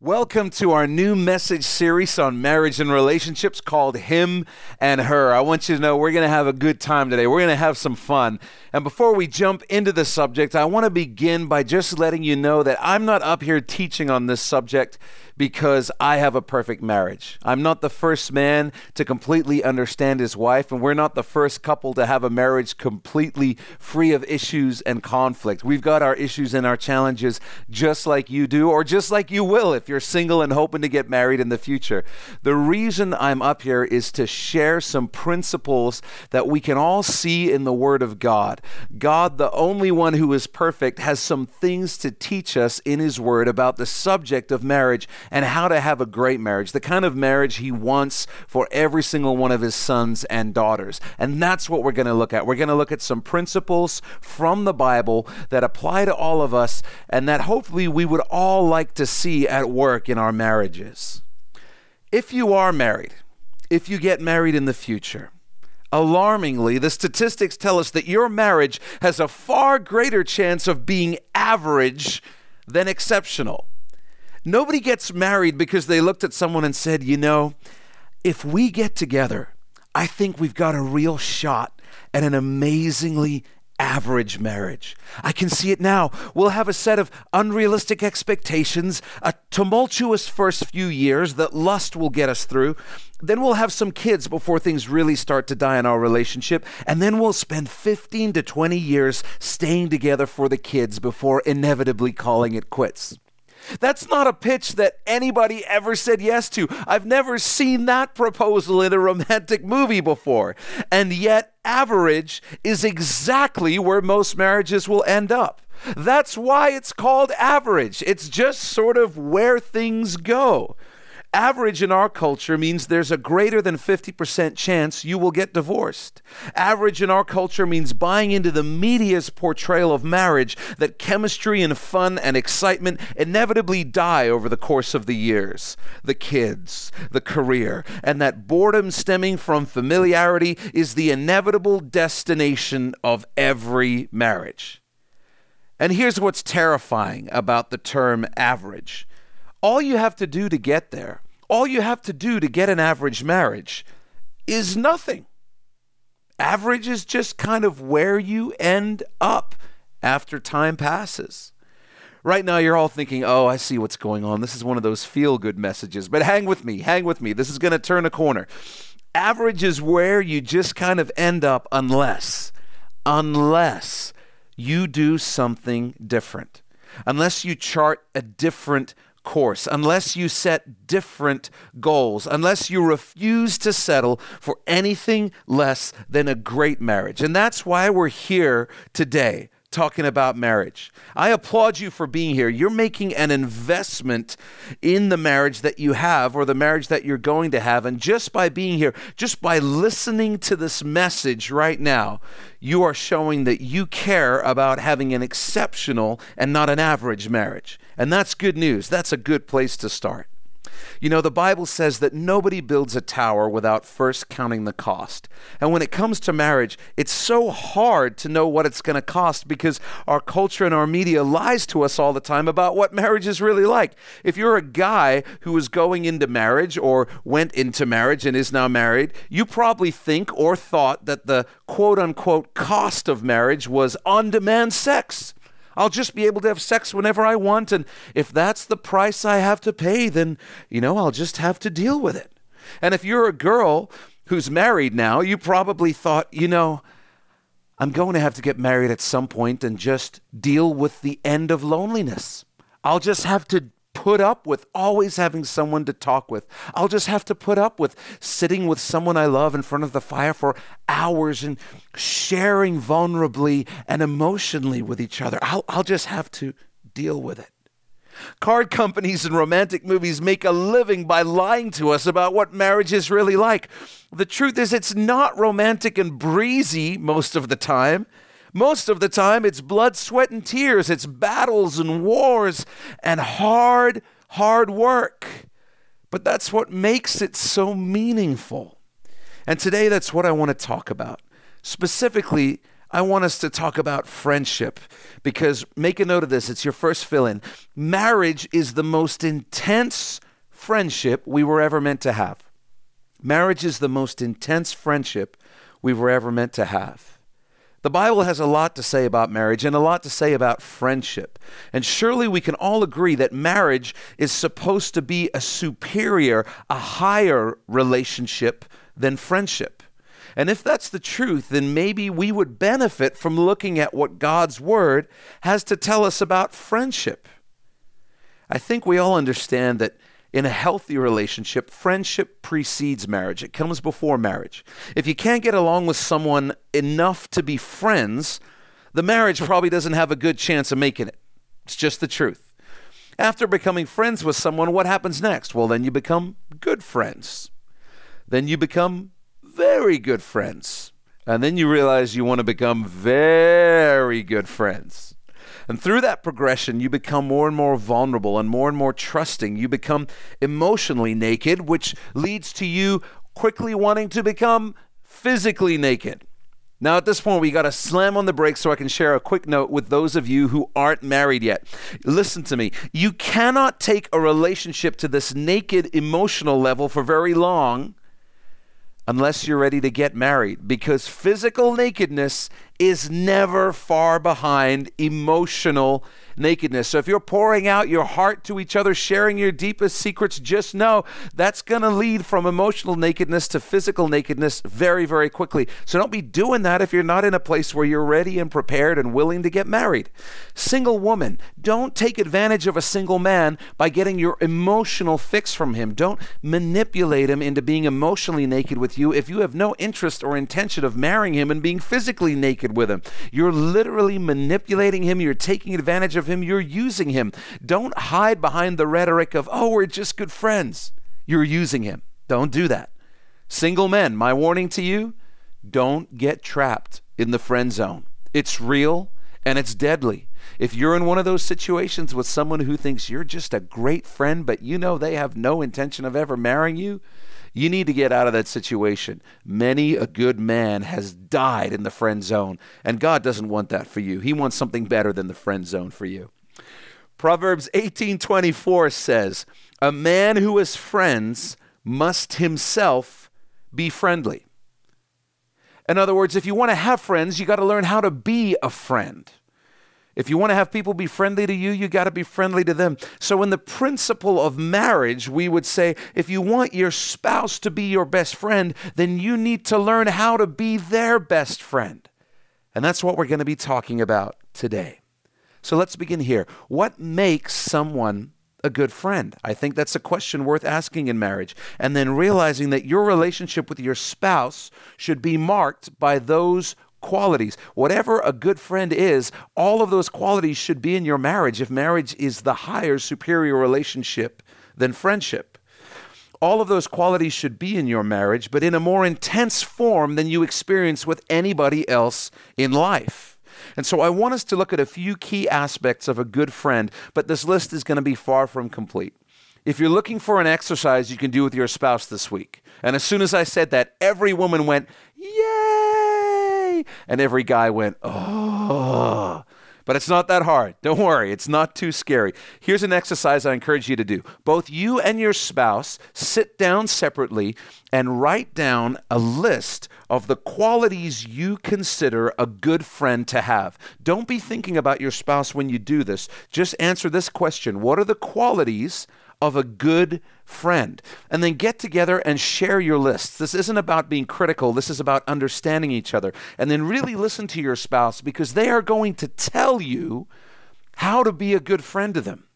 Welcome to our new message series on marriage and relationships called Him and Her. I want you to know we're going to have a good time today. We're going to have some fun. And before we jump into the subject, I want to begin by just letting you know that I'm not up here teaching on this subject because I have a perfect marriage. I'm not the first man to completely understand his wife, and we're not the first couple to have a marriage completely free of issues and conflict. We've got our issues and our challenges just like you do, or just like you will if you're single and hoping to get married in the future. The reason I'm up here is to share some principles that we can all see in the Word of God. God, the only one who is perfect, has some things to teach us in His Word about the subject of marriage and how to have a great marriage, the kind of marriage he wants for every single one of his sons and daughters. And that's what we're going to look at. We're going to look at some principles from the Bible that apply to all of us and that hopefully we would all like to see at work in our marriages. If you are married, if you get married in the future, Alarmingly, the statistics tell us that your marriage has a far greater chance of being average than exceptional. Nobody gets married because they looked at someone and said, you know, if we get together, I think we've got a real shot at an amazingly average marriage. I can see it now. We'll have a set of unrealistic expectations, a tumultuous first few years that lust will get us through. Then we'll have some kids before things really start to die in our relationship. And then we'll spend 15 to 20 years staying together for the kids before inevitably calling it quits. That's not a pitch that anybody ever said yes to. I've never seen that proposal in a romantic movie before. And yet, average is exactly where most marriages will end up. That's why it's called average. It's just sort of where things go. Average in our culture means there's a greater than 50% chance you will get divorced. Average in our culture means buying into the media's portrayal of marriage that chemistry and fun and excitement inevitably die over the course of the years. The kids, the career, and that boredom stemming from familiarity is the inevitable destination of every marriage. And here's what's terrifying about the term average all you have to do to get there, all you have to do to get an average marriage is nothing. Average is just kind of where you end up after time passes. Right now, you're all thinking, oh, I see what's going on. This is one of those feel good messages. But hang with me, hang with me. This is going to turn a corner. Average is where you just kind of end up unless, unless you do something different, unless you chart a different course, unless you set different goals, unless you refuse to settle for anything less than a great marriage. And that's why we're here today talking about marriage. I applaud you for being here. You're making an investment in the marriage that you have or the marriage that you're going to have. And just by being here, just by listening to this message right now, you are showing that you care about having an exceptional and not an average marriage. And that's good news. That's a good place to start. You know, the Bible says that nobody builds a tower without first counting the cost. And when it comes to marriage, it's so hard to know what it's going to cost because our culture and our media lies to us all the time about what marriage is really like. If you're a guy who is going into marriage or went into marriage and is now married, you probably think or thought that the quote unquote cost of marriage was on demand sex. I'll just be able to have sex whenever I want. And if that's the price I have to pay, then, you know, I'll just have to deal with it. And if you're a girl who's married now, you probably thought, you know, I'm going to have to get married at some point and just deal with the end of loneliness. I'll just have to put up with always having someone to talk with. I'll just have to put up with sitting with someone I love in front of the fire for hours and sharing vulnerably and emotionally with each other. I'll, I'll just have to deal with it. Card companies and romantic movies make a living by lying to us about what marriage is really like. The truth is, it's not romantic and breezy most of the time. Most of the time, it's blood, sweat, and tears. It's battles and wars and hard, hard work. But that's what makes it so meaningful. And today, that's what I want to talk about. Specifically, I want us to talk about friendship because make a note of this. It's your first fill in. Marriage is the most intense friendship we were ever meant to have. Marriage is the most intense friendship we were ever meant to have. The Bible has a lot to say about marriage and a lot to say about friendship. And surely we can all agree that marriage is supposed to be a superior, a higher relationship than friendship. And if that's the truth, then maybe we would benefit from looking at what God's Word has to tell us about friendship. I think we all understand that in a healthy relationship, friendship precedes marriage. It comes before marriage. If you can't get along with someone enough to be friends, the marriage probably doesn't have a good chance of making it. It's just the truth. After becoming friends with someone, what happens next? Well, then you become good friends. Then you become very good friends. And then you realize you want to become very good friends. And through that progression, you become more and more vulnerable and more and more trusting. You become emotionally naked, which leads to you quickly wanting to become physically naked. Now, at this point, we got to slam on the brakes so I can share a quick note with those of you who aren't married yet. Listen to me. You cannot take a relationship to this naked emotional level for very long unless you're ready to get married because physical nakedness is never far behind emotional nakedness. So if you're pouring out your heart to each other, sharing your deepest secrets, just know that's going to lead from emotional nakedness to physical nakedness very, very quickly. So don't be doing that if you're not in a place where you're ready and prepared and willing to get married. Single woman, don't take advantage of a single man by getting your emotional fix from him. Don't manipulate him into being emotionally naked with you if you have no interest or intention of marrying him and being physically naked with him. You're literally manipulating him, you're taking advantage of him, you're using him. Don't hide behind the rhetoric of, oh, we're just good friends. You're using him. Don't do that. Single men, my warning to you don't get trapped in the friend zone. It's real and it's deadly. If you're in one of those situations with someone who thinks you're just a great friend, but you know they have no intention of ever marrying you, you need to get out of that situation. Many a good man has died in the friend zone, and God doesn't want that for you. He wants something better than the friend zone for you. Proverbs 18:24 says, "A man who has friends must himself be friendly." In other words, if you want to have friends, you got to learn how to be a friend. If you want to have people be friendly to you, you got to be friendly to them. So, in the principle of marriage, we would say if you want your spouse to be your best friend, then you need to learn how to be their best friend. And that's what we're going to be talking about today. So, let's begin here. What makes someone a good friend? I think that's a question worth asking in marriage. And then realizing that your relationship with your spouse should be marked by those qualities. Whatever a good friend is, all of those qualities should be in your marriage if marriage is the higher, superior relationship than friendship. All of those qualities should be in your marriage, but in a more intense form than you experience with anybody else in life. And so I want us to look at a few key aspects of a good friend, but this list is going to be far from complete. If you're looking for an exercise you can do with your spouse this week, and as soon as I said that, every woman went, Yay! And every guy went, Oh. But it's not that hard. Don't worry, it's not too scary. Here's an exercise I encourage you to do. Both you and your spouse sit down separately and write down a list of the qualities you consider a good friend to have. Don't be thinking about your spouse when you do this. Just answer this question What are the qualities of a good friend. And then get together and share your lists. This isn't about being critical, this is about understanding each other. And then really listen to your spouse because they are going to tell you how to be a good friend to them.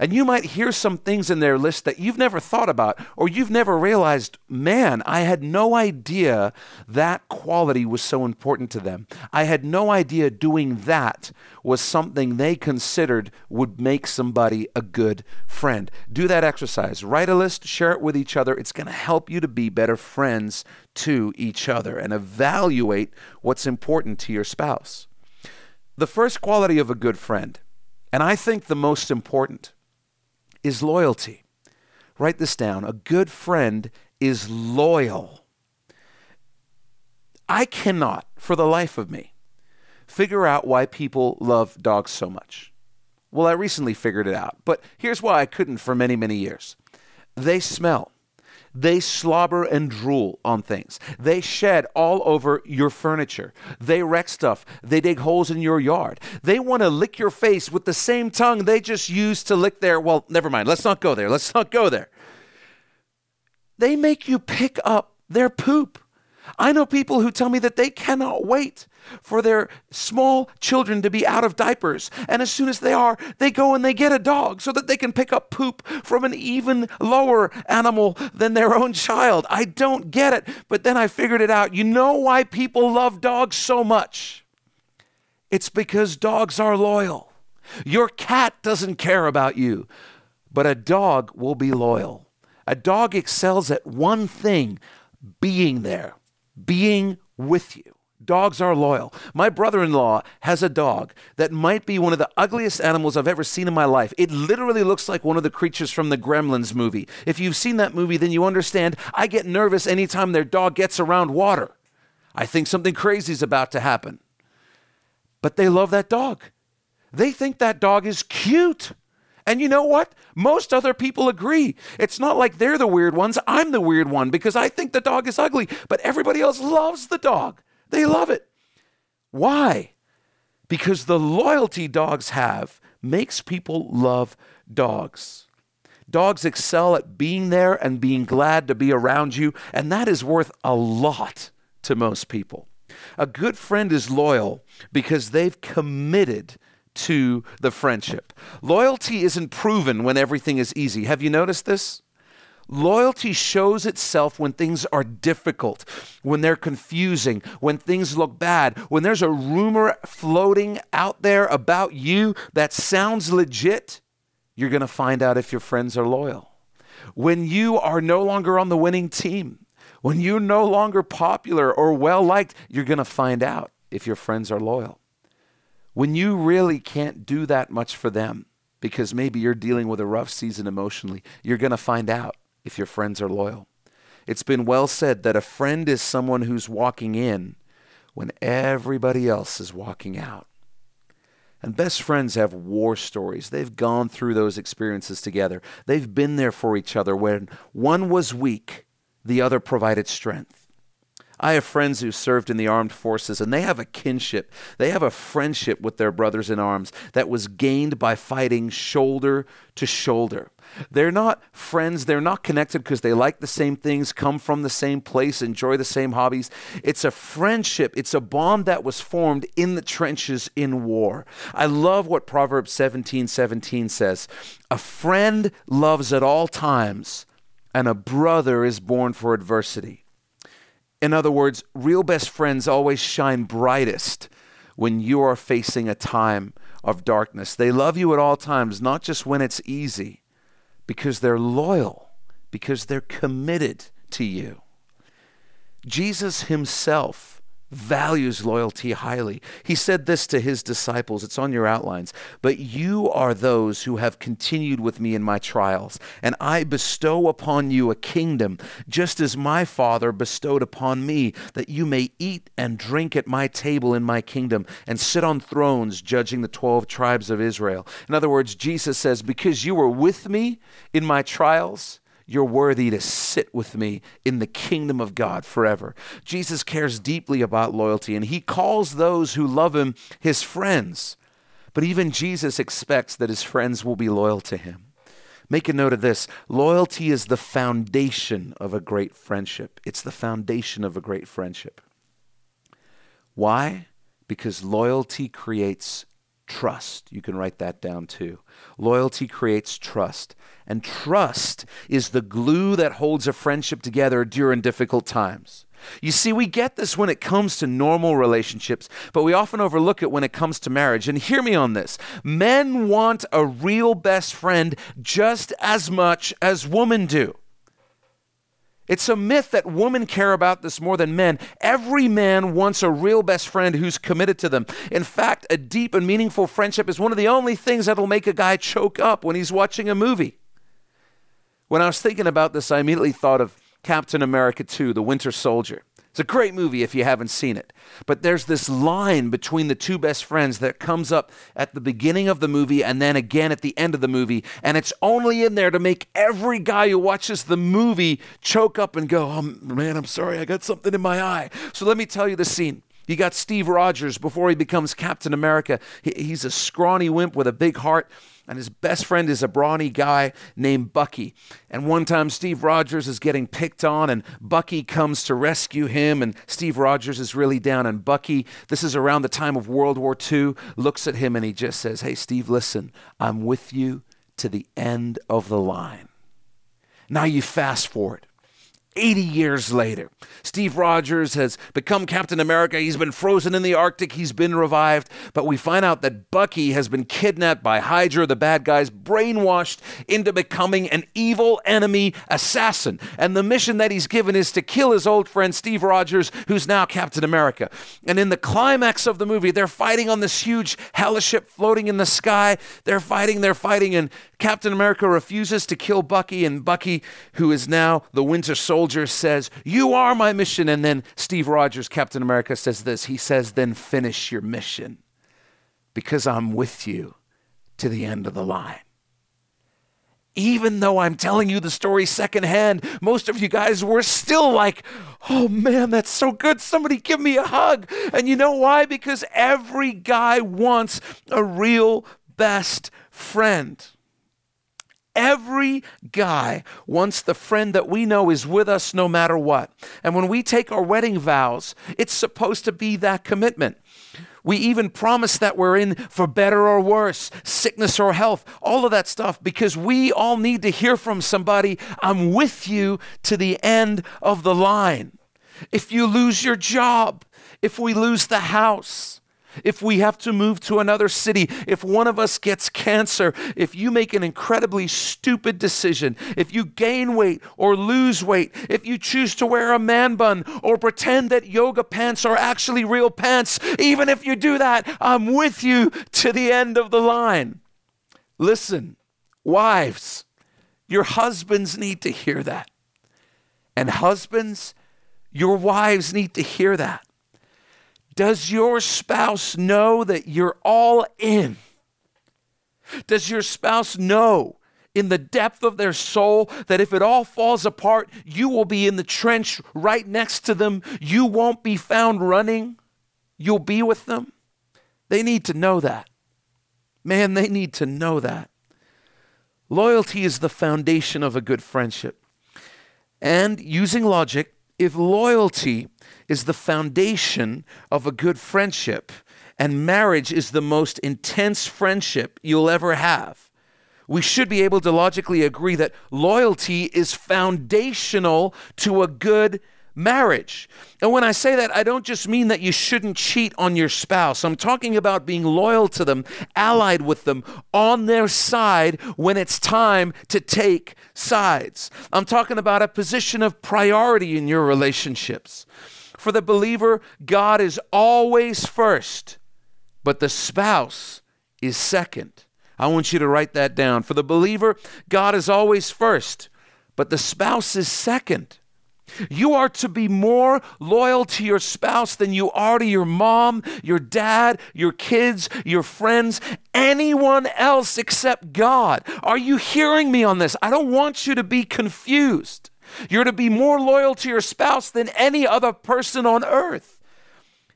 And you might hear some things in their list that you've never thought about, or you've never realized, man, I had no idea that quality was so important to them. I had no idea doing that was something they considered would make somebody a good friend. Do that exercise. Write a list, share it with each other. It's going to help you to be better friends to each other and evaluate what's important to your spouse. The first quality of a good friend, and I think the most important, is loyalty. Write this down. A good friend is loyal. I cannot, for the life of me, figure out why people love dogs so much. Well, I recently figured it out, but here's why I couldn't for many, many years. They smell. They slobber and drool on things. They shed all over your furniture. They wreck stuff. They dig holes in your yard. They want to lick your face with the same tongue they just used to lick their. Well, never mind. Let's not go there. Let's not go there. They make you pick up their poop. I know people who tell me that they cannot wait for their small children to be out of diapers. And as soon as they are, they go and they get a dog so that they can pick up poop from an even lower animal than their own child. I don't get it, but then I figured it out. You know why people love dogs so much? It's because dogs are loyal. Your cat doesn't care about you, but a dog will be loyal. A dog excels at one thing being there, being with you. Dogs are loyal. My brother in law has a dog that might be one of the ugliest animals I've ever seen in my life. It literally looks like one of the creatures from the Gremlins movie. If you've seen that movie, then you understand I get nervous anytime their dog gets around water. I think something crazy is about to happen. But they love that dog. They think that dog is cute. And you know what? Most other people agree. It's not like they're the weird ones. I'm the weird one because I think the dog is ugly, but everybody else loves the dog. They love it. Why? Because the loyalty dogs have makes people love dogs. Dogs excel at being there and being glad to be around you, and that is worth a lot to most people. A good friend is loyal because they've committed to the friendship. Loyalty isn't proven when everything is easy. Have you noticed this? Loyalty shows itself when things are difficult, when they're confusing, when things look bad, when there's a rumor floating out there about you that sounds legit, you're going to find out if your friends are loyal. When you are no longer on the winning team, when you're no longer popular or well liked, you're going to find out if your friends are loyal. When you really can't do that much for them because maybe you're dealing with a rough season emotionally, you're going to find out if your friends are loyal. It's been well said that a friend is someone who's walking in when everybody else is walking out. And best friends have war stories. They've gone through those experiences together. They've been there for each other when one was weak, the other provided strength. I have friends who served in the armed forces, and they have a kinship. They have a friendship with their brothers in arms that was gained by fighting shoulder to shoulder. They're not friends, they're not connected because they like the same things, come from the same place, enjoy the same hobbies. It's a friendship, it's a bond that was formed in the trenches in war. I love what Proverbs 17 17 says A friend loves at all times, and a brother is born for adversity. In other words, real best friends always shine brightest when you are facing a time of darkness. They love you at all times, not just when it's easy, because they're loyal, because they're committed to you. Jesus himself values loyalty highly. He said this to his disciples. It's on your outlines. But you are those who have continued with me in my trials, and I bestow upon you a kingdom, just as my Father bestowed upon me, that you may eat and drink at my table in my kingdom and sit on thrones judging the 12 tribes of Israel. In other words, Jesus says, Because you were with me in my trials, you're worthy to sit with me in the kingdom of God forever. Jesus cares deeply about loyalty, and he calls those who love him his friends. But even Jesus expects that his friends will be loyal to him. Make a note of this loyalty is the foundation of a great friendship. It's the foundation of a great friendship. Why? Because loyalty creates trust. You can write that down too. Loyalty creates trust. And trust is the glue that holds a friendship together during difficult times. You see, we get this when it comes to normal relationships, but we often overlook it when it comes to marriage. And hear me on this men want a real best friend just as much as women do. It's a myth that women care about this more than men. Every man wants a real best friend who's committed to them. In fact, a deep and meaningful friendship is one of the only things that'll make a guy choke up when he's watching a movie. When I was thinking about this, I immediately thought of Captain America 2, The Winter Soldier. It's a great movie if you haven't seen it. But there's this line between the two best friends that comes up at the beginning of the movie and then again at the end of the movie. And it's only in there to make every guy who watches the movie choke up and go, Oh man, I'm sorry, I got something in my eye. So let me tell you the scene. You got Steve Rogers before he becomes Captain America. He's a scrawny wimp with a big heart and his best friend is a brawny guy named Bucky. And one time, Steve Rogers is getting picked on, and Bucky comes to rescue him, and Steve Rogers is really down. And Bucky, this is around the time of World War II, looks at him and he just says, Hey, Steve, listen, I'm with you to the end of the line. Now you fast forward. 80 years later. Steve Rogers has become Captain America. He's been frozen in the Arctic. He's been revived. But we find out that Bucky has been kidnapped by Hydra, the bad guys, brainwashed into becoming an evil enemy assassin. And the mission that he's given is to kill his old friend Steve Rogers, who's now Captain America. And in the climax of the movie, they're fighting on this huge ship floating in the sky. They're fighting, they're fighting, and Captain America refuses to kill Bucky. And Bucky, who is now the Winter Soldier, soldier says, You are my mission. And then Steve Rogers, Captain America, says this. He says, Then finish your mission because I'm with you to the end of the line. Even though I'm telling you the story secondhand, most of you guys were still like, oh man, that's so good. Somebody give me a hug. And you know why? Because every guy wants a real best friend. Every guy wants the friend that we know is with us no matter what. And when we take our wedding vows, it's supposed to be that commitment. We even promise that we're in for better or worse, sickness or health, all of that stuff, because we all need to hear from somebody, I'm with you to the end of the line. If you lose your job, if we lose the house, if we have to move to another city, if one of us gets cancer, if you make an incredibly stupid decision, if you gain weight or lose weight, if you choose to wear a man bun or pretend that yoga pants are actually real pants, even if you do that, I'm with you to the end of the line. Listen, wives, your husbands need to hear that. And husbands, your wives need to hear that. Does your spouse know that you're all in? Does your spouse know in the depth of their soul that if it all falls apart, you will be in the trench right next to them? You won't be found running. You'll be with them. They need to know that. Man, they need to know that. Loyalty is the foundation of a good friendship. And using logic, if loyalty is the foundation of a good friendship, and marriage is the most intense friendship you'll ever have, we should be able to logically agree that loyalty is foundational to a good marriage. And when I say that, I don't just mean that you shouldn't cheat on your spouse. I'm talking about being loyal to them, allied with them, on their side when it's time to take sides. I'm talking about a position of priority in your relationships. For the believer, God is always first, but the spouse is second. I want you to write that down. For the believer, God is always first, but the spouse is second. You are to be more loyal to your spouse than you are to your mom, your dad, your kids, your friends, anyone else except God. Are you hearing me on this? I don't want you to be confused. You're to be more loyal to your spouse than any other person on earth.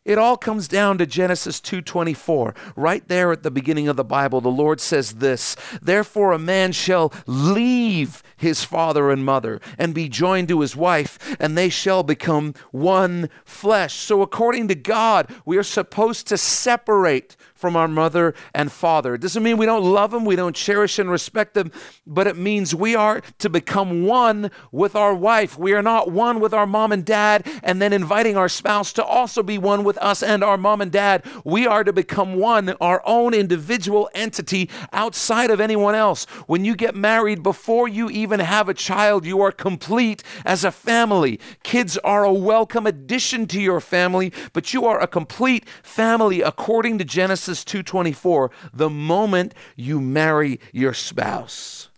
It all comes down to Genesis 2:24. Right there at the beginning of the Bible, the Lord says this, "Therefore a man shall leave his father and mother and be joined to his wife, and they shall become one flesh." So according to God, we are supposed to separate from our mother and father. It doesn't mean we don't love them, we don't cherish and respect them, but it means we are to become one with our wife. We are not one with our mom and dad and then inviting our spouse to also be one with us and our mom and dad. We are to become one, our own individual entity outside of anyone else. When you get married, before you even have a child, you are complete as a family. Kids are a welcome addition to your family, but you are a complete family according to Genesis Genesis 2:24, the moment you marry your spouse.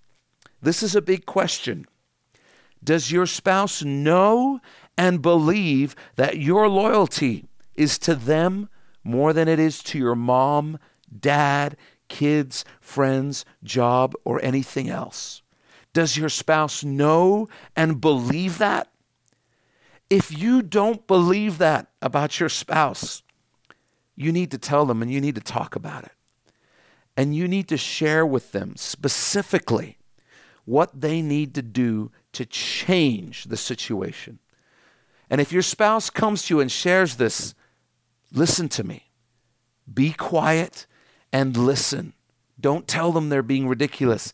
This is a big question. Does your spouse know and believe that your loyalty is to them more than it is to your mom, dad, kids, friends, job, or anything else? Does your spouse know and believe that? If you don't believe that about your spouse, you need to tell them and you need to talk about it. And you need to share with them specifically what they need to do to change the situation. And if your spouse comes to you and shares this, listen to me. Be quiet and listen. Don't tell them they're being ridiculous.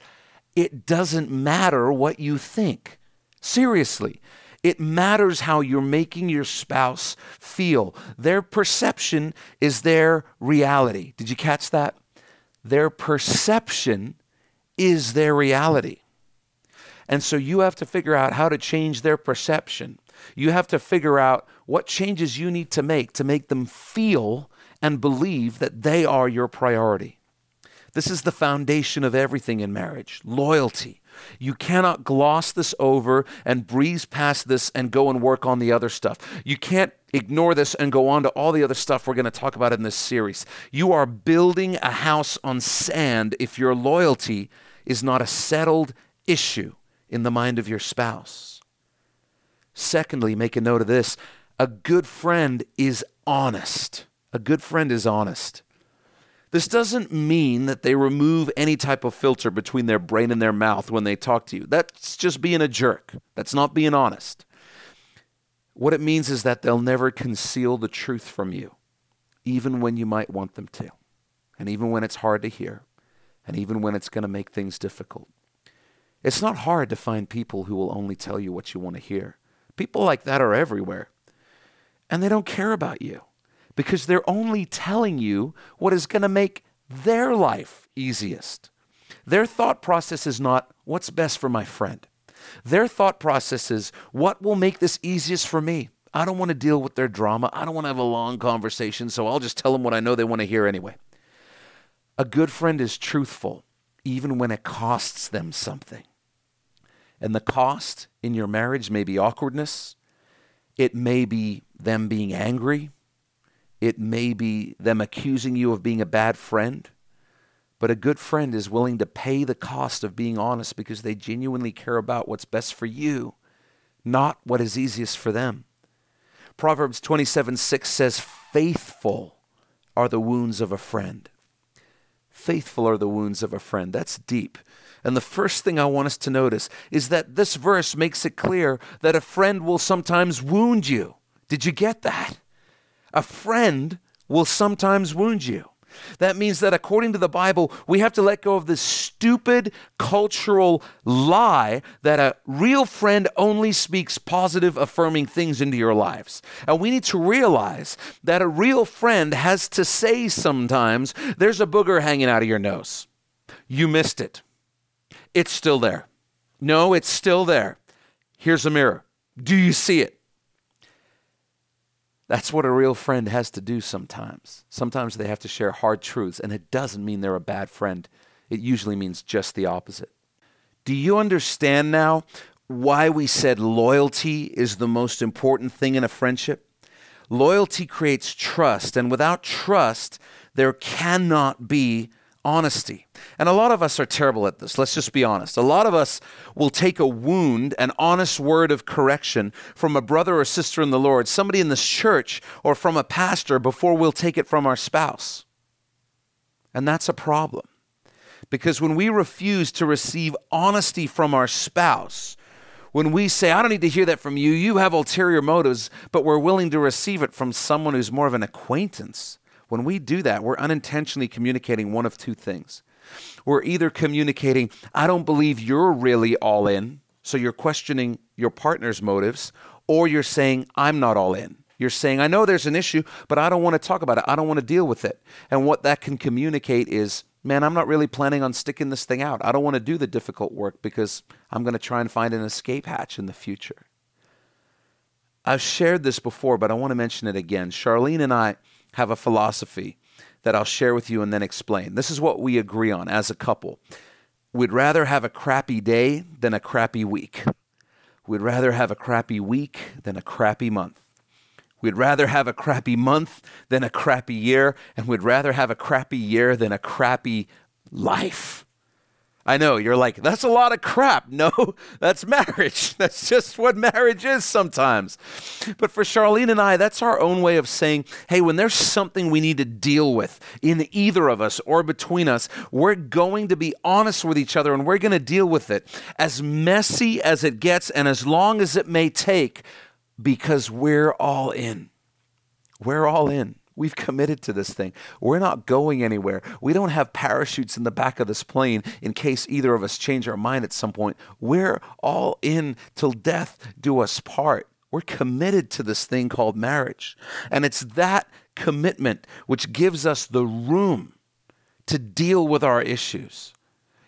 It doesn't matter what you think. Seriously, it matters how you're making your spouse feel. Their perception is their reality. Did you catch that? Their perception is their reality. And so you have to figure out how to change their perception. You have to figure out what changes you need to make to make them feel and believe that they are your priority. This is the foundation of everything in marriage loyalty. You cannot gloss this over and breeze past this and go and work on the other stuff. You can't ignore this and go on to all the other stuff we're going to talk about in this series. You are building a house on sand if your loyalty is not a settled issue in the mind of your spouse. Secondly, make a note of this a good friend is honest. A good friend is honest. This doesn't mean that they remove any type of filter between their brain and their mouth when they talk to you. That's just being a jerk. That's not being honest. What it means is that they'll never conceal the truth from you, even when you might want them to, and even when it's hard to hear, and even when it's going to make things difficult. It's not hard to find people who will only tell you what you want to hear. People like that are everywhere, and they don't care about you because they're only telling you what is going to make their life easiest. Their thought process is not what's best for my friend. Their thought process is what will make this easiest for me. I don't want to deal with their drama. I don't want to have a long conversation, so I'll just tell them what I know they want to hear anyway. A good friend is truthful, even when it costs them something. And the cost in your marriage may be awkwardness, it may be them being angry, it may be them accusing you of being a bad friend, but a good friend is willing to pay the cost of being honest because they genuinely care about what's best for you, not what is easiest for them. Proverbs 27 6 says, Faithful are the wounds of a friend. Faithful are the wounds of a friend. That's deep. And the first thing I want us to notice is that this verse makes it clear that a friend will sometimes wound you. Did you get that? A friend will sometimes wound you. That means that according to the Bible, we have to let go of this stupid cultural lie that a real friend only speaks positive, affirming things into your lives. And we need to realize that a real friend has to say sometimes, There's a booger hanging out of your nose. You missed it. It's still there. No, it's still there. Here's a mirror. Do you see it? That's what a real friend has to do sometimes. Sometimes they have to share hard truths, and it doesn't mean they're a bad friend. It usually means just the opposite. Do you understand now why we said loyalty is the most important thing in a friendship? Loyalty creates trust, and without trust, there cannot be honesty. And a lot of us are terrible at this. Let's just be honest. A lot of us will take a wound, an honest word of correction from a brother or sister in the Lord, somebody in this church, or from a pastor before we'll take it from our spouse. And that's a problem. Because when we refuse to receive honesty from our spouse, when we say, I don't need to hear that from you, you have ulterior motives, but we're willing to receive it from someone who's more of an acquaintance, when we do that, we're unintentionally communicating one of two things. We're either communicating, I don't believe you're really all in, so you're questioning your partner's motives, or you're saying, I'm not all in. You're saying, I know there's an issue, but I don't want to talk about it. I don't want to deal with it. And what that can communicate is, man, I'm not really planning on sticking this thing out. I don't want to do the difficult work because I'm going to try and find an escape hatch in the future. I've shared this before, but I want to mention it again. Charlene and I have a philosophy that I'll share with you and then explain. This is what we agree on as a couple. We'd rather have a crappy day than a crappy week. We'd rather have a crappy week than a crappy month. We'd rather have a crappy month than a crappy year, and we'd rather have a crappy year than a crappy life. I know you're like, that's a lot of crap. No, that's marriage. That's just what marriage is sometimes. But for Charlene and I, that's our own way of saying, hey, when there's something we need to deal with in either of us or between us, we're going to be honest with each other and we're going to deal with it as messy as it gets and as long as it may take because we're all in. We're all in. We've committed to this thing. We're not going anywhere. We don't have parachutes in the back of this plane in case either of us change our mind at some point. We're all in till death do us part. We're committed to this thing called marriage. And it's that commitment which gives us the room to deal with our issues.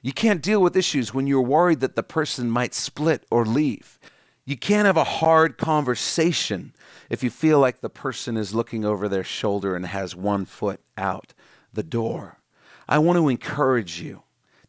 You can't deal with issues when you're worried that the person might split or leave. You can't have a hard conversation if you feel like the person is looking over their shoulder and has one foot out the door. I want to encourage you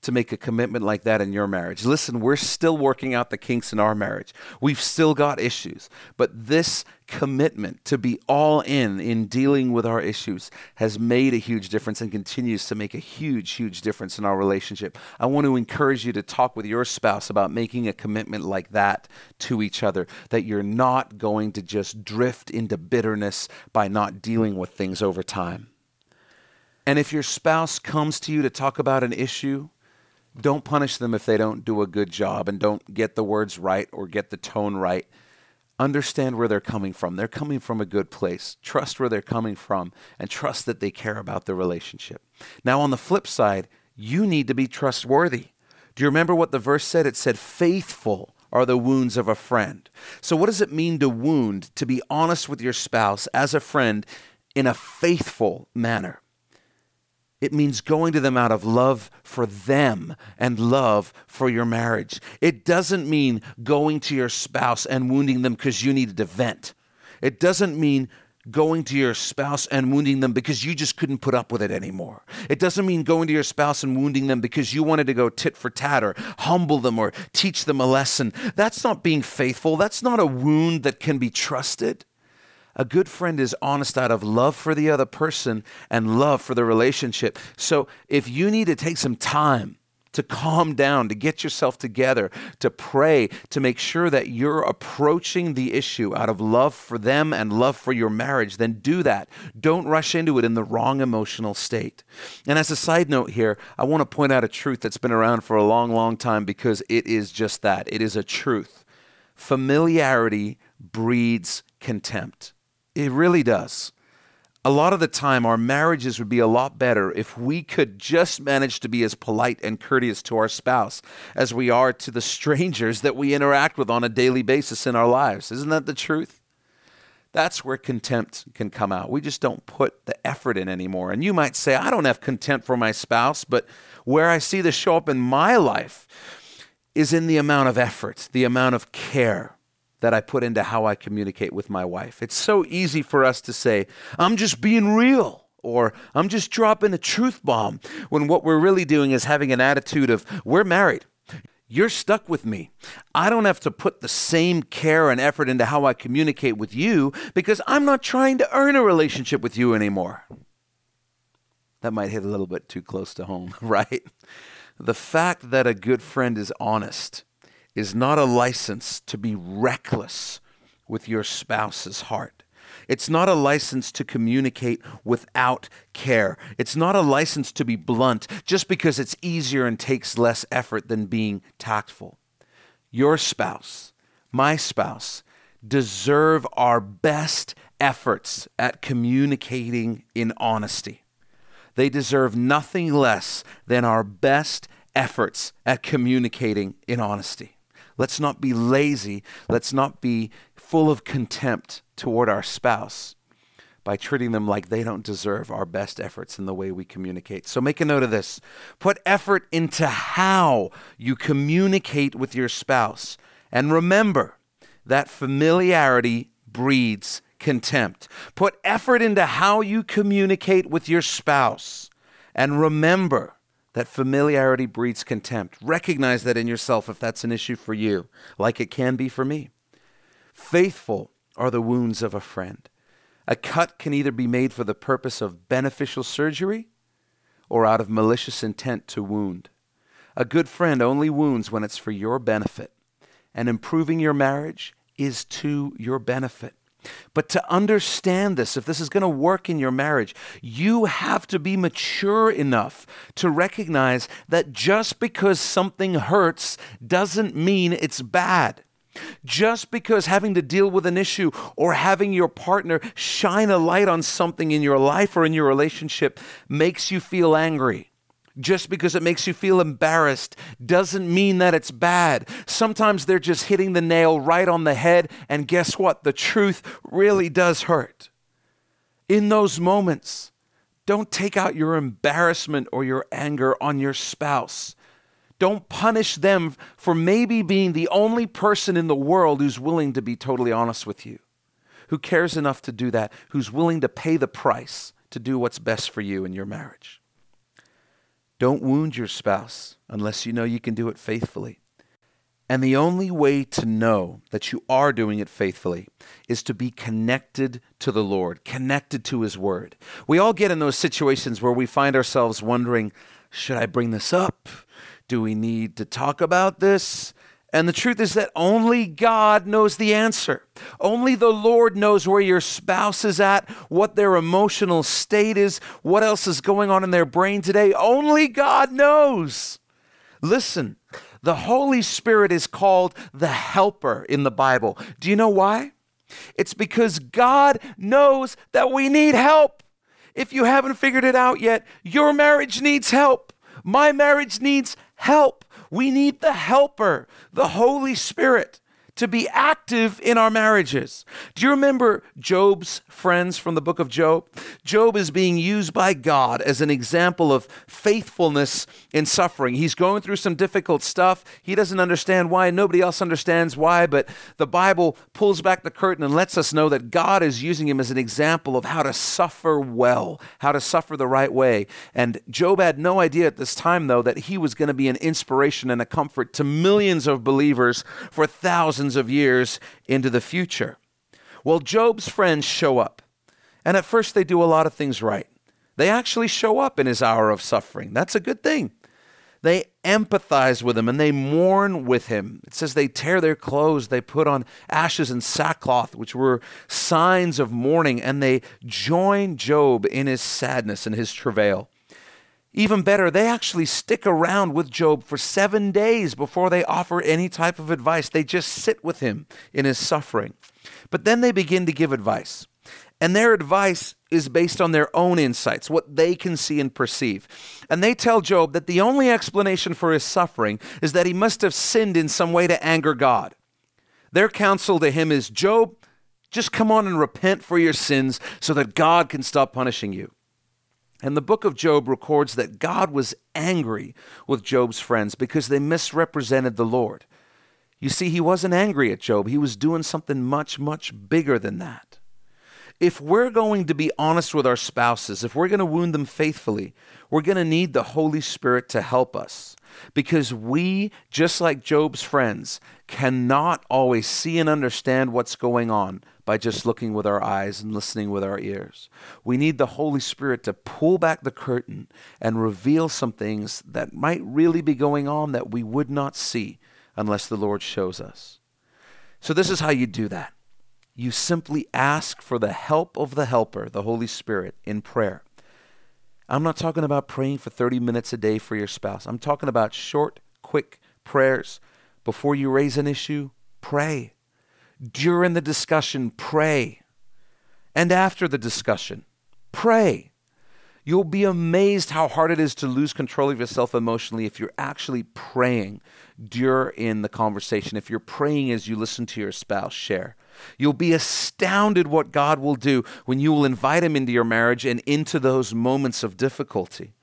to make a commitment like that in your marriage. Listen, we're still working out the kinks in our marriage. We've still got issues, but this commitment to be all in in dealing with our issues has made a huge difference and continues to make a huge huge difference in our relationship. I want to encourage you to talk with your spouse about making a commitment like that to each other that you're not going to just drift into bitterness by not dealing with things over time. And if your spouse comes to you to talk about an issue, don't punish them if they don't do a good job and don't get the words right or get the tone right. Understand where they're coming from. They're coming from a good place. Trust where they're coming from and trust that they care about the relationship. Now, on the flip side, you need to be trustworthy. Do you remember what the verse said? It said, faithful are the wounds of a friend. So, what does it mean to wound? To be honest with your spouse as a friend in a faithful manner. It means going to them out of love for them and love for your marriage. It doesn't mean going to your spouse and wounding them because you needed to vent. It doesn't mean going to your spouse and wounding them because you just couldn't put up with it anymore. It doesn't mean going to your spouse and wounding them because you wanted to go tit for tat or humble them or teach them a lesson. That's not being faithful. That's not a wound that can be trusted. A good friend is honest out of love for the other person and love for the relationship. So if you need to take some time, to calm down, to get yourself together, to pray, to make sure that you're approaching the issue out of love for them and love for your marriage, then do that. Don't rush into it in the wrong emotional state. And as a side note here, I want to point out a truth that's been around for a long, long time because it is just that it is a truth. Familiarity breeds contempt. It really does. A lot of the time, our marriages would be a lot better if we could just manage to be as polite and courteous to our spouse as we are to the strangers that we interact with on a daily basis in our lives. Isn't that the truth? That's where contempt can come out. We just don't put the effort in anymore. And you might say, I don't have contempt for my spouse, but where I see this show up in my life is in the amount of effort, the amount of care, that I put into how I communicate with my wife. It's so easy for us to say, I'm just being real, or I'm just dropping a truth bomb, when what we're really doing is having an attitude of, we're married. You're stuck with me. I don't have to put the same care and effort into how I communicate with you because I'm not trying to earn a relationship with you anymore. That might hit a little bit too close to home, right? The fact that a good friend is honest is not a license to be reckless with your spouse's heart. It's not a license to communicate without care. It's not a license to be blunt just because it's easier and takes less effort than being tactful. Your spouse, my spouse, deserve our best efforts at communicating in honesty. They deserve nothing less than our best efforts at communicating in honesty. Let's not be lazy. Let's not be full of contempt toward our spouse by treating them like they don't deserve our best efforts in the way we communicate. So make a note of this. Put effort into how you communicate with your spouse. And remember that familiarity breeds contempt. Put effort into how you communicate with your spouse. And remember that familiarity breeds contempt. Recognize that in yourself if that's an issue for you, like it can be for me. Faithful are the wounds of a friend. A cut can either be made for the purpose of beneficial surgery or out of malicious intent to wound. A good friend only wounds when it's for your benefit, and improving your marriage is to your benefit. But to understand this, if this is going to work in your marriage, you have to be mature enough to recognize that just because something hurts doesn't mean it's bad. Just because having to deal with an issue or having your partner shine a light on something in your life or in your relationship makes you feel angry just because it makes you feel embarrassed doesn't mean that it's bad. Sometimes they're just hitting the nail right on the head, and guess what? The truth really does hurt. In those moments, don't take out your embarrassment or your anger on your spouse. Don't punish them for maybe being the only person in the world who's willing to be totally honest with you, who cares enough to do that, who's willing to pay the price to do what's best for you in your marriage. Don't wound your spouse unless you know you can do it faithfully. And the only way to know that you are doing it faithfully is to be connected to the Lord, connected to His Word. We all get in those situations where we find ourselves wondering, should I bring this up? Do we need to talk about this? And the truth is that only God knows the answer. Only the Lord knows where your spouse is at, what their emotional state is, what else is going on in their brain today. Only God knows. Listen, the Holy Spirit is called the helper in the Bible. Do you know why? It's because God knows that we need help. If you haven't figured it out yet, your marriage needs help. My marriage needs help. We need the helper, the Holy Spirit to be active in our marriages. Do you remember Job's friends from the book of Job? Job is being used by God as an example of faithfulness in suffering. He's going through some difficult stuff. He doesn't understand why. Nobody else understands why, but the Bible pulls back the curtain and lets us know that God is using him as an example of how to suffer well, how to suffer the right way. And Job had no idea at this time, though, that he was going to be an inspiration and a comfort to millions of believers for thousands thousands of years into the future. Well, Job's friends show up. And at first, they do a lot of things right. They actually show up in his hour of suffering. That's a good thing. They empathize with him and they mourn with him. It says they tear their clothes, they put on ashes and sackcloth, which were signs of mourning, and they join Job in his sadness and his travail. Even better, they actually stick around with Job for seven days before they offer any type of advice. They just sit with him in his suffering. But then they begin to give advice. And their advice is based on their own insights, what they can see and perceive. And they tell Job that the only explanation for his suffering is that he must have sinned in some way to anger God. Their counsel to him is Job, just come on and repent for your sins so that God can stop punishing you. And the book of Job records that God was angry with Job's friends because they misrepresented the Lord. You see, he wasn't angry at Job, he was doing something much, much bigger than that. If we're going to be honest with our spouses, if we're going to wound them faithfully, we're going to need the Holy Spirit to help us. Because we, just like Job's friends, cannot always see and understand what's going on by just looking with our eyes and listening with our ears. We need the Holy Spirit to pull back the curtain and reveal some things that might really be going on that we would not see unless the Lord shows us. So, this is how you do that. You simply ask for the help of the Helper, the Holy Spirit, in prayer. I'm not talking about praying for 30 minutes a day for your spouse. I'm talking about short, quick prayers. Before you raise an issue, pray. During the discussion, pray. And after the discussion, pray. You'll be amazed how hard it is to lose control of yourself emotionally if you're actually praying during the conversation, if you're praying as you listen to your spouse share. You'll be astounded what God will do when you will invite Him into your marriage and into those moments of difficulty.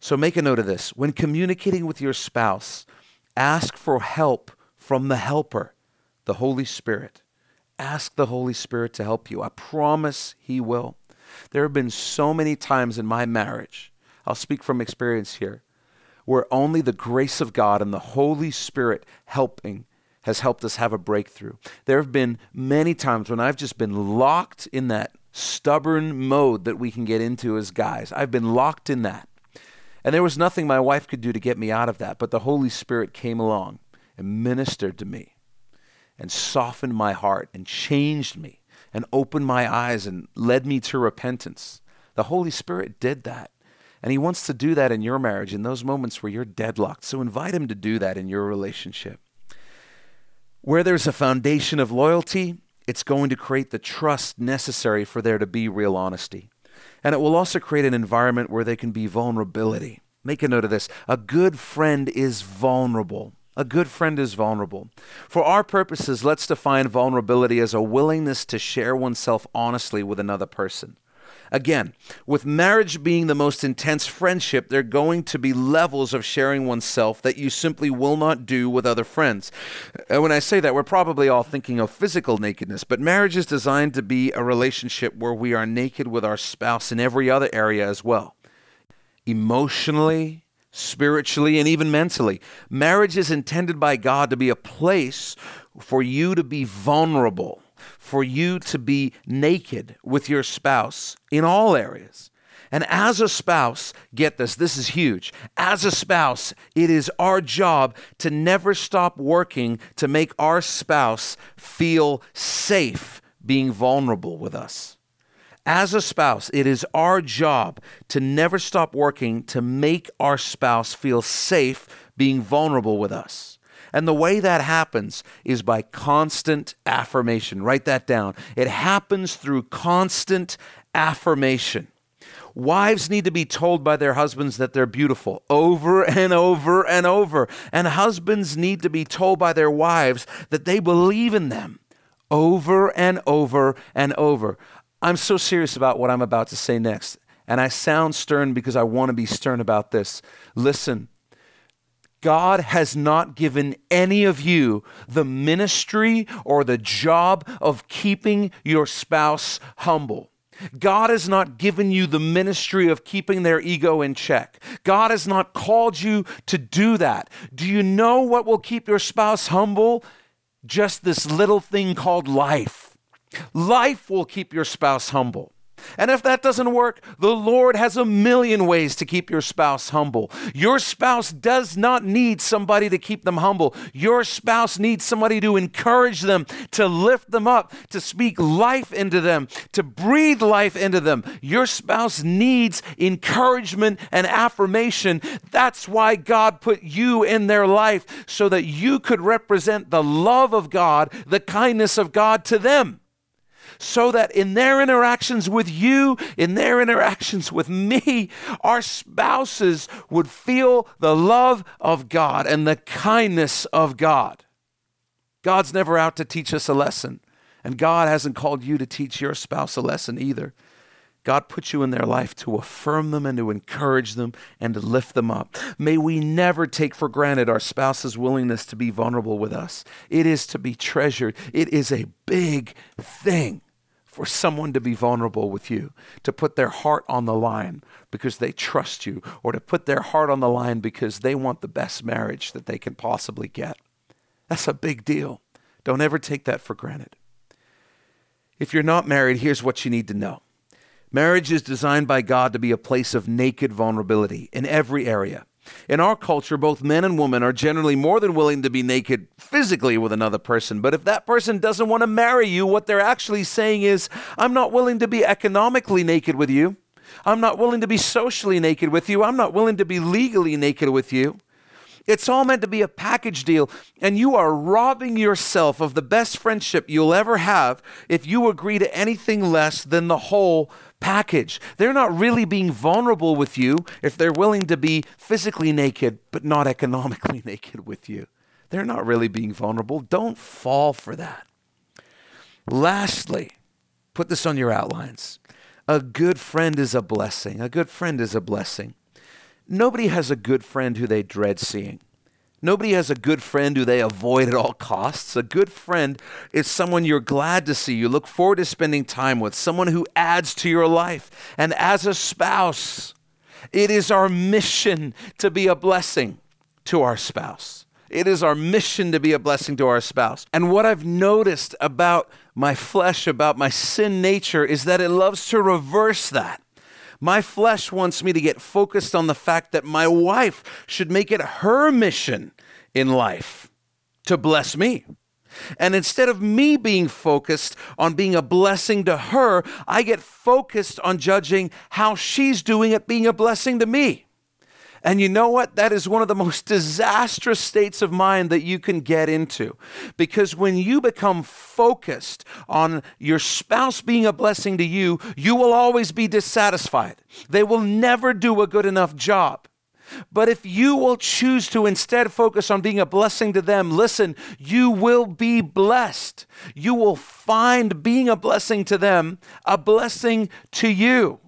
So make a note of this. When communicating with your spouse, ask for help from the helper, the Holy Spirit. Ask the Holy Spirit to help you. I promise He will. There have been so many times in my marriage, I'll speak from experience here, where only the grace of God and the Holy Spirit helping has helped us have a breakthrough. There have been many times when I've just been locked in that stubborn mode that we can get into as guys. I've been locked in that. And there was nothing my wife could do to get me out of that, but the Holy Spirit came along and ministered to me and softened my heart and changed me and opened my eyes and led me to repentance. The Holy Spirit did that. And He wants to do that in your marriage in those moments where you're deadlocked. So invite Him to do that in your relationship. Where there's a foundation of loyalty, it's going to create the trust necessary for there to be real honesty. And it will also create an environment where there can be vulnerability. Make a note of this a good friend is vulnerable. A good friend is vulnerable. For our purposes, let's define vulnerability as a willingness to share oneself honestly with another person. Again, with marriage being the most intense friendship, there are going to be levels of sharing oneself that you simply will not do with other friends. And when I say that, we're probably all thinking of physical nakedness, but marriage is designed to be a relationship where we are naked with our spouse in every other area as well. Emotionally, spiritually, and even mentally. Marriage is intended by God to be a place for you to be vulnerable for you to be naked with your spouse in all areas. And as a spouse, get this, this is huge. As a spouse, it is our job to never stop working to make our spouse feel safe being vulnerable with us. As a spouse, it is our job to never stop working to make our spouse feel safe being vulnerable with us. And the way that happens is by constant affirmation. Write that down. It happens through constant affirmation. Wives need to be told by their husbands that they're beautiful over and over and over. And husbands need to be told by their wives that they believe in them over and over and over. I'm so serious about what I'm about to say next. And I sound stern because I want to be stern about this. Listen, God has not given any of you the ministry or the job of keeping your spouse humble. God has not given you the ministry of keeping their ego in check. God has not called you to do that. Do you know what will keep your spouse humble? Just this little thing called life. Life will keep your spouse humble. And if that doesn't work, the Lord has a million ways to keep your spouse humble. Your spouse does not need somebody to keep them humble. Your spouse needs somebody to encourage them, to lift them up, to speak life into them, to breathe life into them. Your spouse needs encouragement and affirmation. That's why God put you in their life so that you could represent the love of God, the kindness of God to them so that in their interactions with you, in their interactions with me, our spouses would feel the love of God and the kindness of God. God's never out to teach us a lesson, and God hasn't called you to teach your spouse a lesson either. God put you in their life to affirm them and to encourage them and to lift them up. May we never take for granted our spouse's willingness to be vulnerable with us. It is to be treasured, it is a big thing for someone to be vulnerable with you, to put their heart on the line because they trust you, or to put their heart on the line because they want the best marriage that they can possibly get. That's a big deal. Don't ever take that for granted. If you're not married, here's what you need to know marriage is designed by God to be a place of naked vulnerability in every area. In our culture, both men and women are generally more than willing to be naked physically with another person. But if that person doesn't want to marry you, what they're actually saying is, I'm not willing to be economically naked with you. I'm not willing to be socially naked with you. I'm not willing to be legally naked with you. It's all meant to be a package deal, and you are robbing yourself of the best friendship you'll ever have if you agree to anything less than the whole package. They're not really being vulnerable with you if they're willing to be physically naked but not economically naked with you. They're not really being vulnerable. Don't fall for that. Lastly, put this on your outlines. A good friend is a blessing. A good friend is a blessing. Nobody has a good friend who they dread seeing. Nobody has a good friend who they avoid at all costs. A good friend is someone you're glad to see, you look forward to spending time with, someone who adds to your life. And as a spouse, It is our mission to be a blessing to our spouse. It is our mission to be a blessing to our spouse. And what I've noticed about my flesh, about my sin nature, is that it loves to reverse that. My flesh wants me to get focused on the fact that my wife should make it her mission in life to bless me. And instead of me being focused on being a blessing to her, I get focused on judging how she's doing at being a blessing to me. And you know what? That is one of the most disastrous states of mind that you can get into. Because when you become focused on your spouse being a blessing to you, you will always be dissatisfied. They will never do a good enough job. But if you will choose to instead focus on being a blessing to them, listen, you will be blessed. You will find being a blessing to them a blessing to you.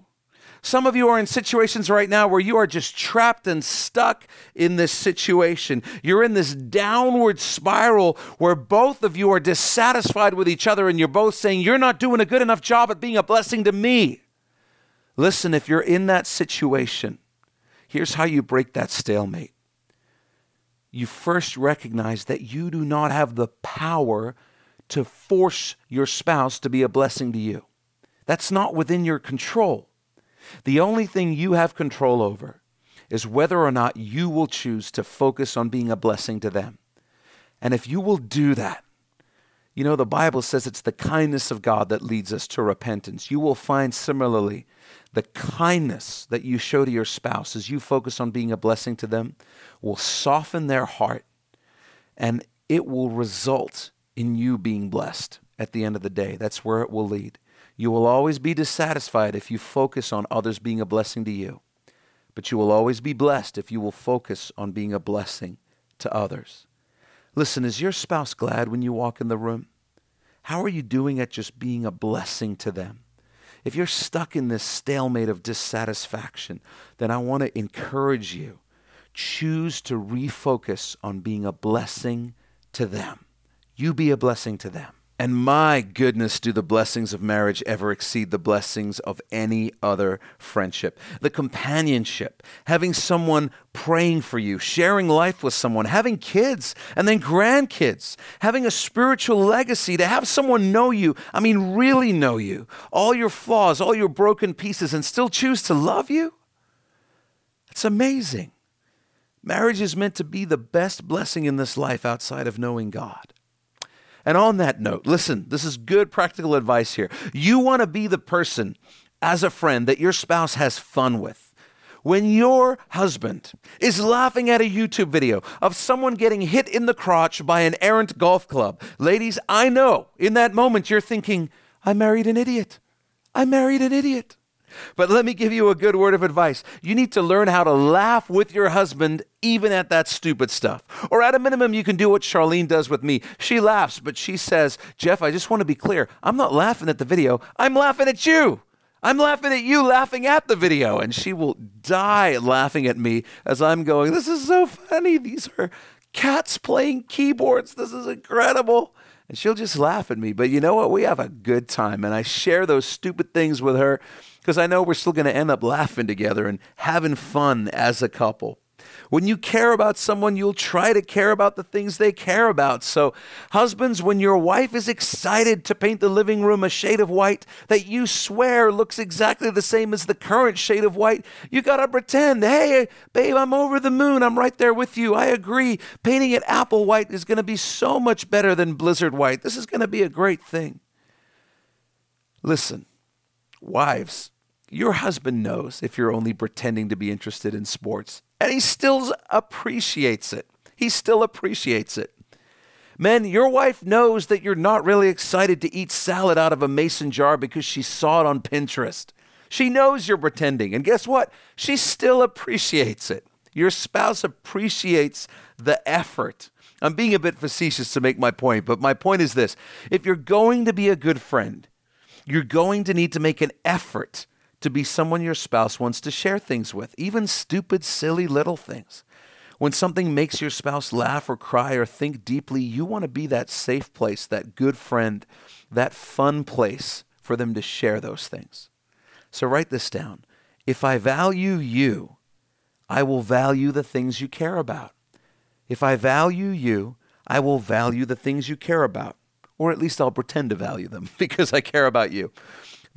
Some of you are in situations right now where you are just trapped and stuck in this situation. You're in this downward spiral where both of you are dissatisfied with each other and you're both saying, You're not doing a good enough job at being a blessing to me. Listen, if you're in that situation, here's how you break that stalemate. You first recognize that you do not have the power to force your spouse to be a blessing to you. That's not within your control. The only thing you have control over is whether or not you will choose to focus on being a blessing to them. And if you will do that, you know, the Bible says it's the kindness of God that leads us to repentance. You will find similarly the kindness that you show to your spouse as you focus on being a blessing to them will soften their heart and it will result in you being blessed at the end of the day. That's where it will lead. You will always be dissatisfied if you focus on others being a blessing to you, but you will always be blessed if you will focus on being a blessing to others. Listen, is your spouse glad when you walk in the room? How are you doing at just being a blessing to them? If you're stuck in this stalemate of dissatisfaction, then I want to encourage you choose to refocus on being a blessing to them. You be a blessing to them. And my goodness, do the blessings of marriage ever exceed the blessings of any other friendship? The companionship, having someone praying for you, sharing life with someone, having kids and then grandkids, having a spiritual legacy, to have someone know you, I mean, really know you, all your flaws, all your broken pieces, and still choose to love you? It's amazing. Marriage is meant to be the best blessing in this life outside of knowing God. And on that note, listen, this is good practical advice here. You want to be the person as a friend that your spouse has fun with. When your husband is laughing at a YouTube video of someone getting hit in the crotch by an errant golf club, ladies, I know in that moment you're thinking, I married an idiot. I married an idiot. But let me give you a good word of advice. You need to learn how to laugh with your husband even at that stupid stuff. Or at a minimum, you can do what Charlene does with me. She laughs, but she says, Jeff, I just want to be clear. I'm not laughing at the video, I'm laughing at you. I'm laughing at you laughing at the video. And she will die laughing at me as I'm going, This is so funny. These are cats playing keyboards. This is incredible. And she'll just laugh at me. But you know what? We have a good time. And I share those stupid things with her because I know we're still going to end up laughing together and having fun as a couple. When you care about someone, you'll try to care about the things they care about. So, husbands, when your wife is excited to paint the living room a shade of white that you swear looks exactly the same as the current shade of white, you got to pretend, hey, babe, I'm over the moon. I'm right there with you. I agree. Painting it apple white is going to be so much better than blizzard white. This is going to be a great thing. Listen, wives, your husband knows if you're only pretending to be interested in sports, and he still appreciates it. He still appreciates it. Men, your wife knows that you're not really excited to eat salad out of a mason jar because she saw it on Pinterest. She knows you're pretending, and guess what? She still appreciates it. Your spouse appreciates the effort. I'm being a bit facetious to make my point, but my point is this if you're going to be a good friend, you're going to need to make an effort to be someone your spouse wants to share things with, even stupid, silly little things. When something makes your spouse laugh or cry or think deeply, you want to be that safe place, that good friend, that fun place for them to share those things. So write this down. If I value you, I will value the things you care about. If I value you, I will value the things you care about. Or at least I'll pretend to value them because I care about you.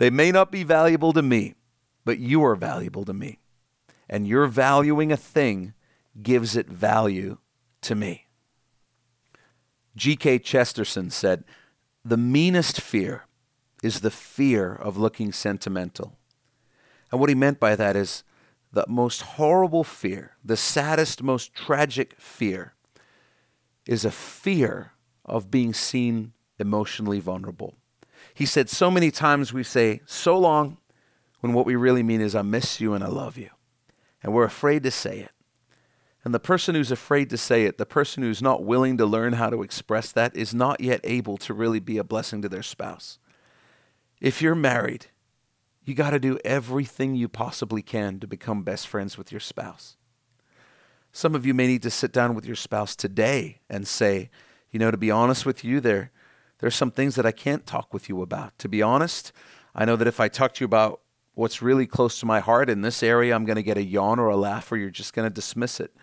They may not be valuable to me, but you are valuable to me. And your valuing a thing gives it value to me. G.K. Chesterton said, The meanest fear is the fear of looking sentimental. And what he meant by that is the most horrible fear, the saddest, most tragic fear, is a fear of being seen emotionally vulnerable. He said, So many times we say, So long, when what we really mean is, I miss you and I love you. And we're afraid to say it. And the person who's afraid to say it, the person who's not willing to learn how to express that, is not yet able to really be a blessing to their spouse. If you're married, you got to do everything you possibly can to become best friends with your spouse. Some of you may need to sit down with your spouse today and say, you know, to be honest with you, there, there's some things that I can't talk with you about. To be honest, I know that if I talk to you about what's really close to my heart in this area, I'm going to get a yawn or a laugh, or you're just going to dismiss it.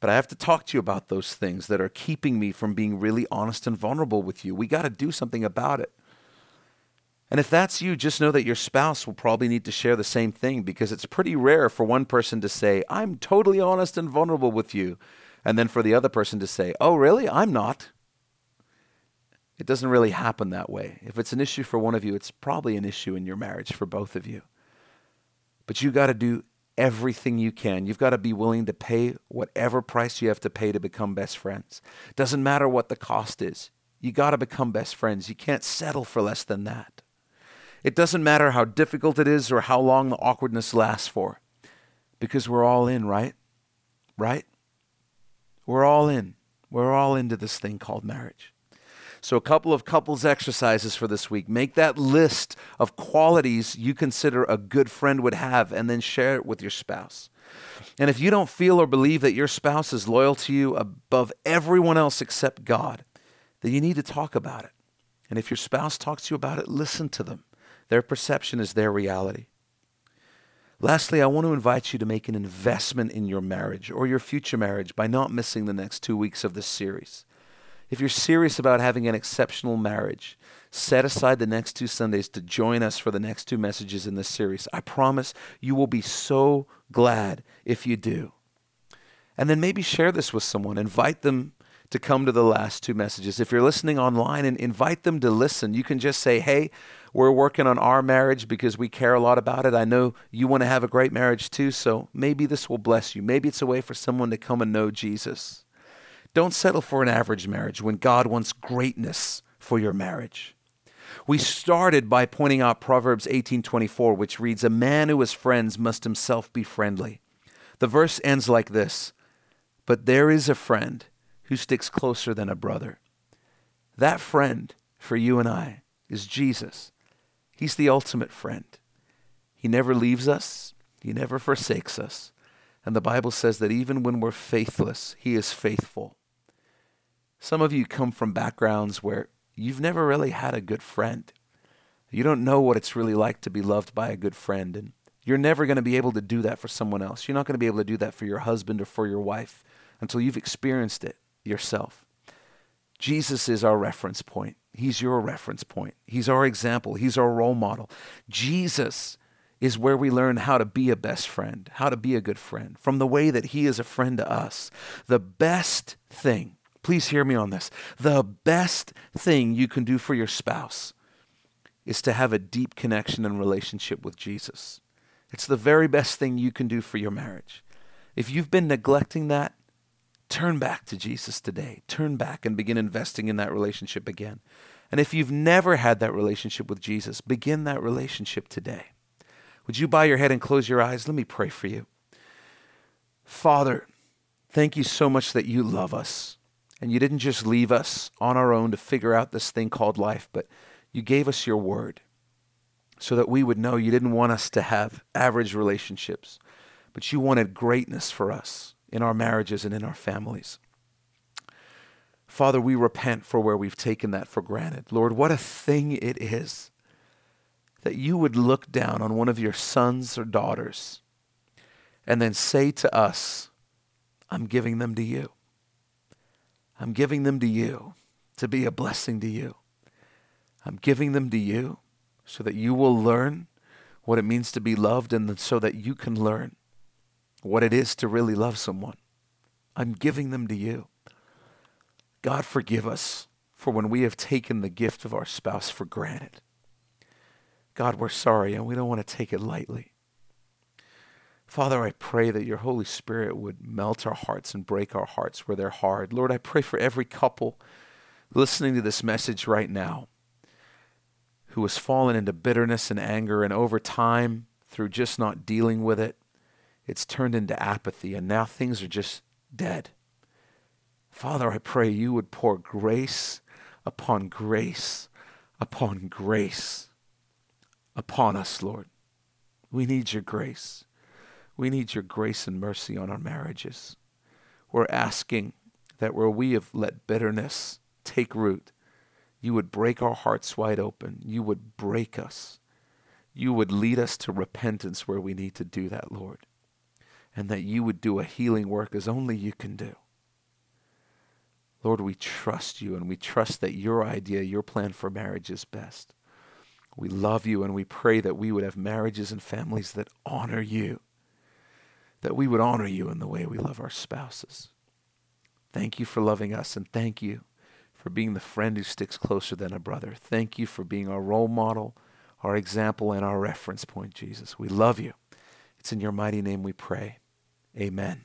But I have to talk to you about those things that are keeping me from being really honest and vulnerable with you. We got to do something about it. And if that's you, just know that your spouse will probably need to share the same thing because it's pretty rare for one person to say, I'm totally honest and vulnerable with you. And then for the other person to say, Oh, really? I'm not. It doesn't really happen that way. If it's an issue for one of you, it's probably an issue in your marriage for both of you. But you got to do everything you can. You've got to be willing to pay whatever price you have to pay to become best friends. Doesn't matter what the cost is. You got to become best friends. You can't settle for less than that. It doesn't matter how difficult it is or how long the awkwardness lasts for. Because we're all in, right? Right? We're all in. We're all into this thing called marriage. So, a couple of couples exercises for this week. Make that list of qualities you consider a good friend would have and then share it with your spouse. And if you don't feel or believe that your spouse is loyal to you above everyone else except God, then you need to talk about it. And if your spouse talks to you about it, listen to them. Their perception is their reality. Lastly, I want to invite you to make an investment in your marriage or your future marriage by not missing the next two weeks of this series. If you're serious about having an exceptional marriage, set aside the next two Sundays to join us for the next two messages in this series. I promise you will be so glad if you do. And then maybe share this with someone. Invite them to come to the last two messages. If you're listening online and invite them to listen, you can just say, hey, we're working on our marriage because we care a lot about it. I know you want to have a great marriage too, so maybe this will bless you. Maybe it's a way for someone to come and know Jesus. Don't settle for an average marriage when God wants greatness for your marriage. We started by pointing out Proverbs 18:24 which reads a man who has friends must himself be friendly. The verse ends like this: But there is a friend who sticks closer than a brother. That friend for you and I is Jesus. He's the ultimate friend. He never leaves us, he never forsakes us. And the Bible says that even when we're faithless, he is faithful. Some of you come from backgrounds where you've never really had a good friend. You don't know what it's really like to be loved by a good friend. And you're never going to be able to do that for someone else. You're not going to be able to do that for your husband or for your wife until you've experienced it yourself. Jesus is our reference point. He's your reference point. He's our example. He's our role model. Jesus is where we learn how to be a best friend, how to be a good friend, from the way that He is a friend to us. The best thing Please hear me on this. The best thing you can do for your spouse is to have a deep connection and relationship with Jesus. It's the very best thing you can do for your marriage. If you've been neglecting that, turn back to Jesus today. Turn back and begin investing in that relationship again. And if you've never had that relationship with Jesus, begin that relationship today. Would you bow your head and close your eyes? Let me pray for you. Father, thank you so much that you love us. And you didn't just leave us on our own to figure out this thing called life, but you gave us your word so that we would know you didn't want us to have average relationships, but you wanted greatness for us in our marriages and in our families. Father, we repent for where we've taken that for granted. Lord, what a thing it is that you would look down on one of your sons or daughters and then say to us, I'm giving them to you. I'm giving them to you to be a blessing to you. I'm giving them to you so that you will learn what it means to be loved and so that you can learn what it is to really love someone. I'm giving them to you. God, forgive us for when we have taken the gift of our spouse for granted. God, we're sorry and we don't want to take it lightly. Father, I pray that your Holy Spirit would melt our hearts and break our hearts where they're hard. Lord, I pray for every couple listening to this message right now who has fallen into bitterness and anger, and over time, through just not dealing with it, it's turned into apathy, and now things are just dead. Father, I pray you would pour grace upon grace upon grace upon us, Lord. We need your grace. We need your grace and mercy on our marriages. We're asking that where we have let bitterness take root, you would break our hearts wide open. You would break us. You would lead us to repentance where we need to do that, Lord. And that you would do a healing work as only you can do. Lord, we trust you and we trust that your idea, your plan for marriage is best. We love you and we pray that we would have marriages and families that honor you, that we would honor you in the way we love our spouses. Thank you for loving us and thank you for being the friend who sticks closer than a brother. Thank you for being our role model, our example, and our reference point, Jesus. We love you. It's in your mighty name we pray. Amen.